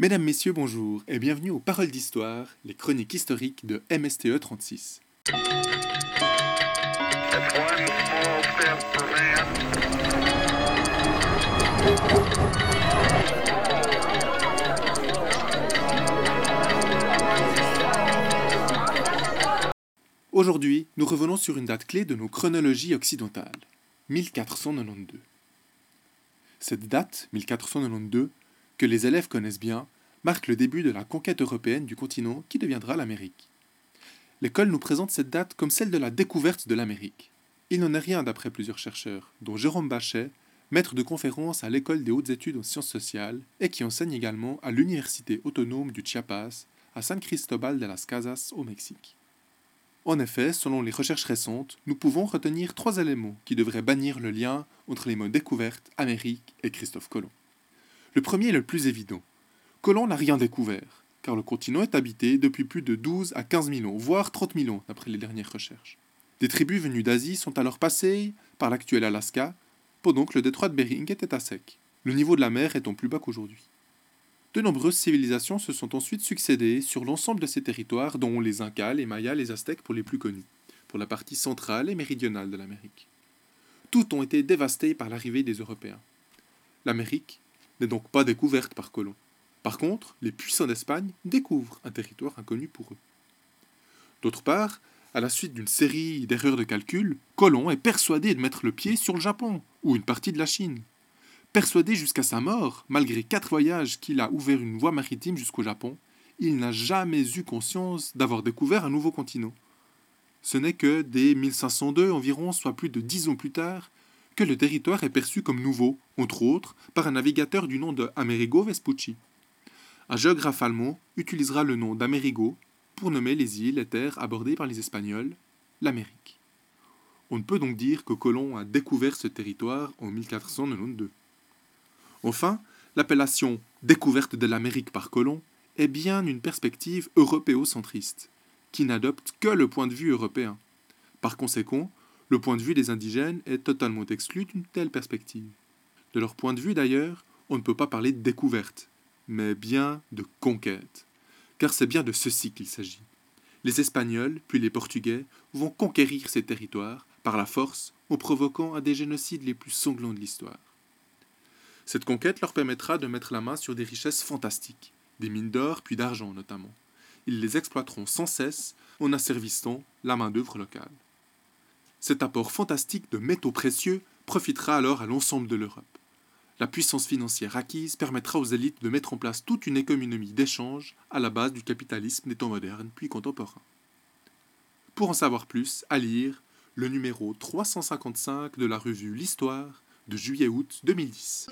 Mesdames, Messieurs, bonjour et bienvenue aux Paroles d'Histoire, les chroniques historiques de MSTE 36. Aujourd'hui, nous revenons sur une date clé de nos chronologies occidentales, 1492. Cette date, 1492, que les élèves connaissent bien, marque le début de la conquête européenne du continent qui deviendra l'Amérique. L'école nous présente cette date comme celle de la découverte de l'Amérique. Il n'en est rien d'après plusieurs chercheurs, dont Jérôme Bachet, maître de conférence à l'école des hautes études en sciences sociales et qui enseigne également à l'Université autonome du Chiapas, à San Cristobal de las Casas au Mexique. En effet, selon les recherches récentes, nous pouvons retenir trois éléments qui devraient bannir le lien entre les mots découverte, Amérique et Christophe Colomb. Le premier est le plus évident. Colomb n'a rien découvert, car le continent est habité depuis plus de 12 à 15 000 ans, voire 30 000 ans d'après les dernières recherches. Des tribus venues d'Asie sont alors passées par l'actuel Alaska, pendant que le détroit de Bering était à sec, le niveau de la mer étant plus bas qu'aujourd'hui. De nombreuses civilisations se sont ensuite succédées sur l'ensemble de ces territoires, dont les Incas, les Mayas, les Aztèques pour les plus connus, pour la partie centrale et méridionale de l'Amérique. Toutes ont été dévastées par l'arrivée des Européens. L'Amérique n'est donc pas découverte par Colomb. Par contre, les puissants d'Espagne découvrent un territoire inconnu pour eux. D'autre part, à la suite d'une série d'erreurs de calcul, Colomb est persuadé de mettre le pied sur le Japon, ou une partie de la Chine. Persuadé jusqu'à sa mort, malgré quatre voyages qu'il a ouvert une voie maritime jusqu'au Japon, il n'a jamais eu conscience d'avoir découvert un nouveau continent. Ce n'est que dès 1502 environ, soit plus de dix ans plus tard, que le territoire est perçu comme nouveau, entre autres, par un navigateur du nom de Amerigo Vespucci. Un géographe allemand utilisera le nom d'Amerigo pour nommer les îles et terres abordées par les Espagnols, l'Amérique. On ne peut donc dire que Colomb a découvert ce territoire en 1492. Enfin, l'appellation découverte de l'Amérique par Colomb est bien une perspective européocentriste, qui n'adopte que le point de vue européen. Par conséquent, le point de vue des indigènes est totalement exclu d'une telle perspective. De leur point de vue d'ailleurs, on ne peut pas parler de découverte, mais bien de conquête, car c'est bien de ceci qu'il s'agit. Les Espagnols, puis les Portugais, vont conquérir ces territoires par la force en provoquant un des génocides les plus sanglants de l'histoire. Cette conquête leur permettra de mettre la main sur des richesses fantastiques, des mines d'or puis d'argent notamment. Ils les exploiteront sans cesse en asservissant la main-d'œuvre locale. Cet apport fantastique de métaux précieux profitera alors à l'ensemble de l'Europe. La puissance financière acquise permettra aux élites de mettre en place toute une économie d'échange à la base du capitalisme des temps modernes puis contemporains. Pour en savoir plus, à lire le numéro 355 de la revue L'Histoire de juillet-août 2010.